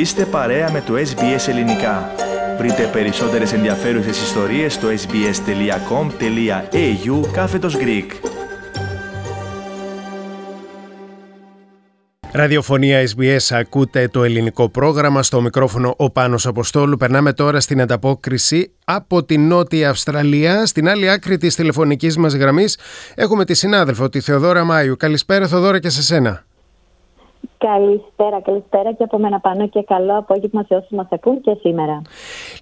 Είστε παρέα με το SBS Ελληνικά. Βρείτε περισσότερες ενδιαφέρουσες ιστορίες στο sbs.com.au κάθετος Greek. Ραδιοφωνία SBS ακούτε το ελληνικό πρόγραμμα στο μικρόφωνο ο Πάνος Αποστόλου. Περνάμε τώρα στην ανταπόκριση από την Νότια Αυστραλία. Στην άλλη άκρη της τηλεφωνικής μας γραμμής έχουμε τη συνάδελφο, τη Θεοδόρα Μάιου. Καλησπέρα Θεοδόρα και σε σένα. Καλησπέρα, καλησπέρα και από μένα πάνω και καλό απόγευμα σε όσους μας ακούν και σήμερα.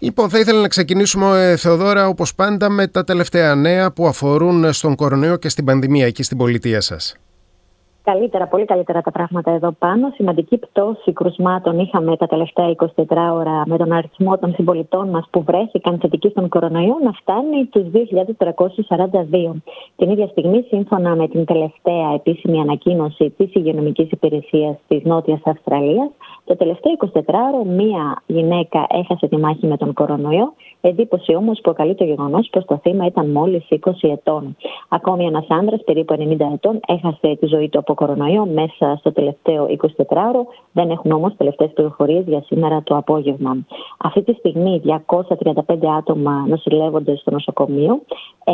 Λοιπόν, θα ήθελα να ξεκινήσουμε, ε, Θεοδόρα, όπως πάντα, με τα τελευταία νέα που αφορούν στον κορονοϊό και στην πανδημία εκεί στην πολιτεία σας. Καλύτερα, πολύ καλύτερα τα πράγματα εδώ πάνω. Σημαντική πτώση κρουσμάτων είχαμε τα τελευταία 24 ώρα με τον αριθμό των συμπολιτών μας που βρέθηκαν θετικοί στον κορονοϊό να φτάνει τους 2.342. Την ίδια στιγμή, σύμφωνα με την τελευταία επίσημη ανακοίνωση της Υγειονομικής Υπηρεσίας της Νότιας Αυστραλίας, το τελευταίο 24 ώρα μία γυναίκα έχασε τη μάχη με τον κορονοϊό. Εντύπωση όμως προκαλεί το γεγονός πως το θύμα ήταν μόλις 20 ετών. Ακόμη ένας άντρα περίπου 90 ετών έχασε τη ζωή του από κορονοϊό μέσα στο τελευταίο 24ωρο. Δεν έχουν όμως τελευταίες πληροφορίες για σήμερα το απόγευμα. Αυτή τη στιγμή 235 άτομα νοσηλεύονται στο νοσοκομείο. Ε,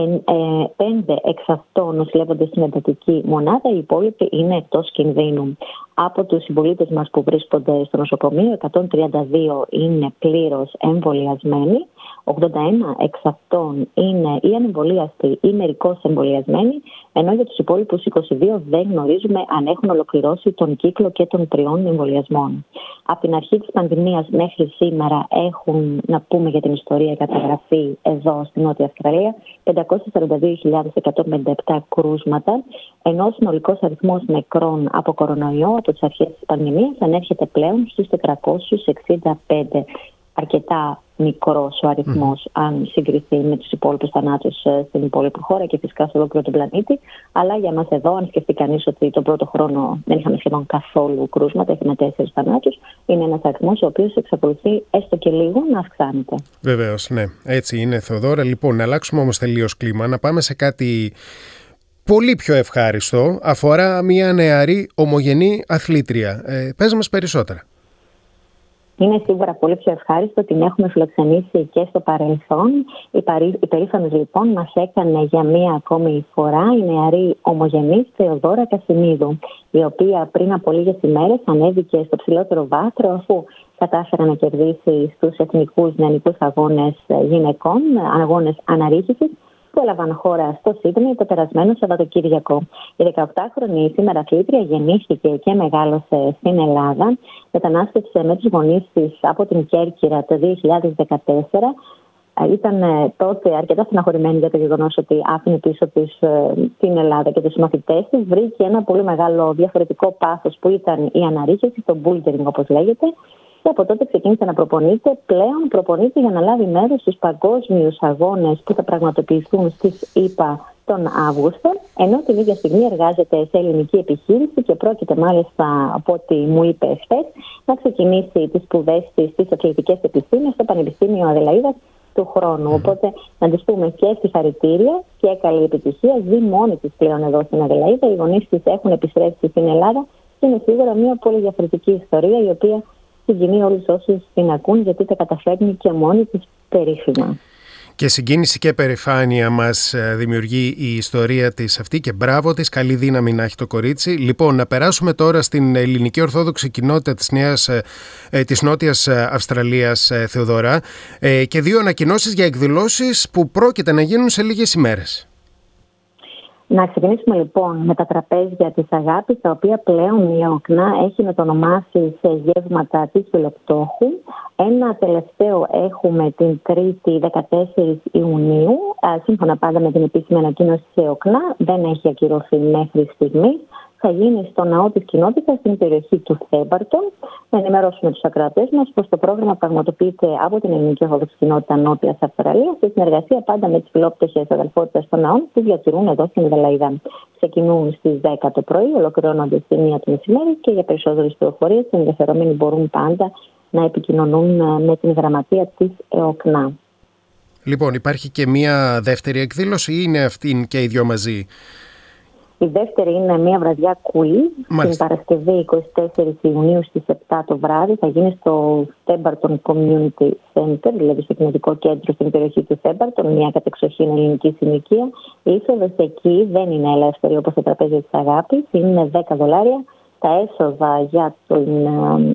πέντε εξ αυτών νοσηλεύονται στην εντατική μονάδα. Οι υπόλοιποι είναι εκτός κινδύνου. Από τους συμπολίτες μας που βρίσκονται στο νοσοκομείο, 132 είναι πλήρως εμβολιασμένοι. 81 εξ αυτών είναι ή ανεμβολίαστοι ή μερικώς εμβολιασμένοι, ενώ για τους υπόλοιπους 22 δεν γνωρίζουμε αν έχουν ολοκληρώσει τον κύκλο και των τριών εμβολιασμών. Από την αρχή της πανδημίας μέχρι σήμερα έχουν, να πούμε για την ιστορία, καταγραφεί εδώ στην Νότια Αυστραλία 542.157 κρούσματα, ενώ ο συνολικός αριθμός νεκρών από κορονοϊό από τις αρχές της πανδημίας ανέρχεται πλέον στους 465 αρκετά μικρός ο αριθμός, αν συγκριθεί με τους υπόλοιπους θανάτους ε, στην υπόλοιπη χώρα και φυσικά σε ολόκληρο τον πλανήτη. Αλλά για μας εδώ, αν σκεφτεί κανείς ότι τον πρώτο χρόνο δεν είχαμε σχεδόν καθόλου κρούσματα, είχαμε τέσσερις θανάτους, είναι ένας αριθμός ο οποίος εξακολουθεί έστω και λίγο να αυξάνεται. Βεβαίως, ναι. Έτσι είναι, Θεοδόρα. Λοιπόν, να αλλάξουμε όμως τελείως κλίμα, να πάμε σε κάτι πολύ πιο ευχάριστο. Αφορά μια νεαρή ομογενή αθλήτρια. Ε, πες μας περισσότερα. Είναι σίγουρα πολύ πιο ευχάριστο ότι την έχουμε φιλοξενήσει και στο παρελθόν. Η, παρή, η λοιπόν μας έκανε για μία ακόμη φορά η νεαρή ομογενή Θεοδόρα Κασιμίδου, η οποία πριν από λίγες ημέρες ανέβηκε στο ψηλότερο βάθρο αφού κατάφερε να κερδίσει στους εθνικούς νεανικούς αγώνες γυναικών, αγώνες αναρρίχησης που έλαβαν χώρα στο Σίδνεϊ το περασμένο Σαββατοκύριακο. Η 18χρονη σήμερα αθλήτρια γεννήθηκε και μεγάλωσε στην Ελλάδα. Μετανάστευσε με τους γονείς της από την Κέρκυρα το 2014 ήταν ε, τότε αρκετά στεναχωρημένη για το γεγονός ότι άφηνε πίσω της ε, την Ελλάδα και τους μαθητές της. Βρήκε ένα πολύ μεγάλο διαφορετικό πάθος που ήταν η αναρρίχηση, το bouldering όπως λέγεται, και από τότε ξεκίνησε να προπονείται. Πλέον προπονείται για να λάβει μέρος στους παγκόσμιους αγώνες που θα πραγματοποιηθούν στις ΗΠΑ τον Αύγουστο, ενώ την ίδια στιγμή εργάζεται σε ελληνική επιχείρηση και πρόκειται μάλιστα από ό,τι μου είπε χθε να ξεκινήσει τις σπουδές της στις αθλητικές επιστήμες στο Πανεπιστήμιο Αδελαίδας του χρόνου. Οπότε να τη πούμε και συγχαρητήρια και καλή επιτυχία. Ζει μόνη της πλέον εδώ στην Αδελαίδα. Οι γονείς της έχουν επιστρέψει στην Ελλάδα και είναι σίγουρα μια πολύ διαφορετική ιστορία η οποία συγκινεί όλους όσους την ακούν, γιατί τα καταφέρνει και μόνη της περίφημα. Και συγκίνηση και περηφάνεια μας ε, δημιουργεί η ιστορία της αυτή και μπράβο της. Καλή δύναμη να έχει το κορίτσι. Λοιπόν, να περάσουμε τώρα στην ελληνική Ορθόδοξη κοινότητα της Νέας, ε, ε, της Νότιας Αυστραλίας, Θεοδωρά, και δύο ανακοινώσεις για εκδηλώσεις που πρόκειται να γίνουν σε λίγες ημέρες. Να ξεκινήσουμε λοιπόν με τα τραπέζια της αγάπης, τα οποία πλέον η ΟΚΝΑ έχει μετονομάσει σε γεύματα της Φιλοκτόχου. Ένα τελευταίο έχουμε την 3η 14 Ιουνίου, σύμφωνα πάντα με την επίσημη ανακοίνωση της ΟΚΝΑ, δεν έχει ακυρωθεί μέχρι στιγμής θα γίνει στο ναό της κοινότητας στην περιοχή του Θέμπαρτον. Να ενημερώσουμε τους ακροατές μας πως το πρόγραμμα πραγματοποιείται από την Ελληνική Ορθόδοξη Κοινότητα Νότια Αυστραλία σε συνεργασία πάντα με τις φιλόπτωχε αδελφότητε των ναών που διατηρούν εδώ στην Δελαίδα. Ξεκινούν στις 10 το πρωί, ολοκληρώνονται στη 1 το μεσημέρι και για περισσότερες πληροφορίες οι ενδιαφερομένοι μπορούν πάντα να επικοινωνούν ε, με την γραμματεία της ΕΟΚΝΑ. Λοιπόν, υπάρχει και μία δεύτερη εκδήλωση ή είναι αυτή και οι δυο μαζί; Η δεύτερη είναι μια βραδιά κουλή την Παρασκευή 24 Ιουνίου στις 7 το βράδυ. Θα γίνει στο Θέμπαρτον Community Center, δηλαδή στο κοινωνικό κέντρο στην περιοχή του Θέμπαρτον, μια κατεξοχήν ελληνική συνοικία. Η είσοδος εκεί δεν είναι ελεύθερη όπως το τραπέζι της αγάπης, είναι 10 δολάρια. Τα έσοδα για την,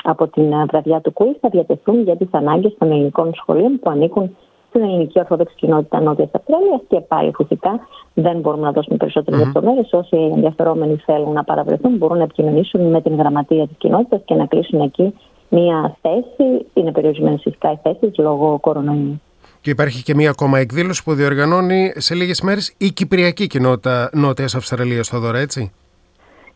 από την βραδιά του Κουί θα διατεθούν για τις ανάγκες των ελληνικών σχολείων που ανήκουν στην ελληνική Ορθόδοξη κοινότητα Νότιας Αυστραλίας και πάλι φυσικά δεν μπορούμε να δώσουμε περισσότερες mm-hmm. λεπτομέρειες. Όσοι ενδιαφερόμενοι θέλουν να παραβρεθούν μπορούν να επικοινωνήσουν με την γραμματεία της κοινότητας και να κλείσουν εκεί μία θέση. Είναι περιορισμένες φυσικά οι θέσεις λόγω κορονοϊού. Και υπάρχει και μία ακόμα εκδήλωση που διοργανώνει σε λίγες μέρες η Κυπριακή Κοινότητα Νότιας Αυστραλίας, στο Δωρά, έτσι;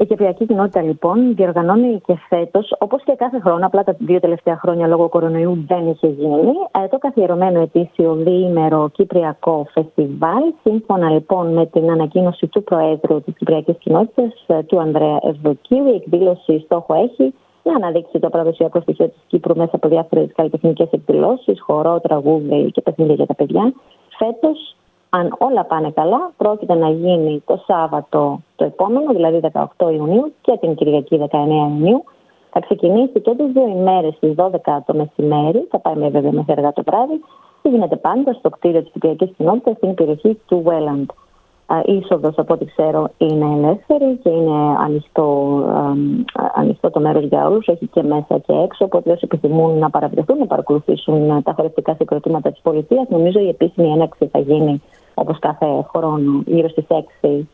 Η Κυπριακή Κοινότητα λοιπόν διοργανώνει και φέτος, όπως και κάθε χρόνο, απλά τα δύο τελευταία χρόνια λόγω κορονοϊού δεν είχε γίνει, ε, το καθιερωμένο ετήσιο διήμερο Κυπριακό Φεστιβάλ. Σύμφωνα λοιπόν με την ανακοίνωση του Προέδρου της Κυπριακής Κοινότητας, ε, του Ανδρέα Ευδοκίου, η εκδήλωση στόχο έχει να αναδείξει το παραδοσιακό στοιχείο της Κύπρου μέσα από διάφορες καλλιτεχνικές εκδηλώσεις, χορό, τραγούδι και παιχνίδια για τα παιδιά. Φέτος αν όλα πάνε καλά, πρόκειται να γίνει το Σάββατο το επόμενο, δηλαδή 18 Ιουνίου και την Κυριακή 19 Ιουνίου. Θα ξεκινήσει και τις δύο ημέρες στις 12 το μεσημέρι, θα πάει με βέβαια μέχρι αργά το βράδυ και γίνεται πάντα στο κτίριο της Κυπριακής Κοινότητας στην περιοχή του Welland. Η είσοδος, από ό,τι ξέρω, είναι ελεύθερη και είναι ανοιχτό, ανοιχτό το μέρος για όλους. Έχει και μέσα και έξω. Οπότε όσοι επιθυμούν να παραβρεθούν, να παρακολουθήσουν τα χωρευτικά συγκροτήματα της πολιτείας, νομίζω η επίσημη έναξη θα γίνει όπως κάθε χρόνο γύρω στις 6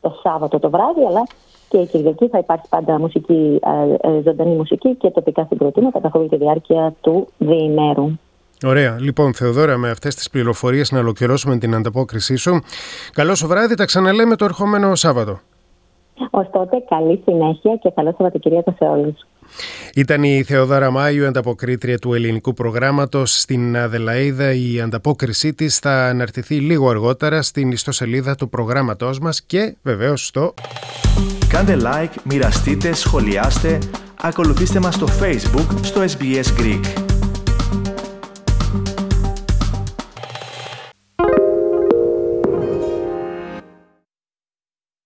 το Σάββατο το βράδυ, αλλά και η Κυριακή θα υπάρχει πάντα μουσική, ε, ε, ζωντανή μουσική και τοπικά συγκροτήματα καθ' όλη τη διάρκεια του διημέρου. Ωραία. Λοιπόν, Θεοδόρα, με αυτές τις πληροφορίες να ολοκληρώσουμε την ανταπόκρισή σου. Καλό σου βράδυ, τα ξαναλέμε το ερχόμενο Σάββατο. Ωστότε, τότε, καλή συνέχεια και καλό Σαββατοκυριακό σε όλους. Ήταν η Θεοδάρα Μάιου, ανταποκρίτρια του ελληνικού προγράμματος στην Αδελαίδα. Η ανταπόκρισή της θα αναρτηθεί λίγο αργότερα στην ιστοσελίδα του προγράμματός μας και βεβαίως στο... Κάντε like, μοιραστείτε, σχολιάστε, ακολουθήστε μας στο Facebook, στο SBS Greek.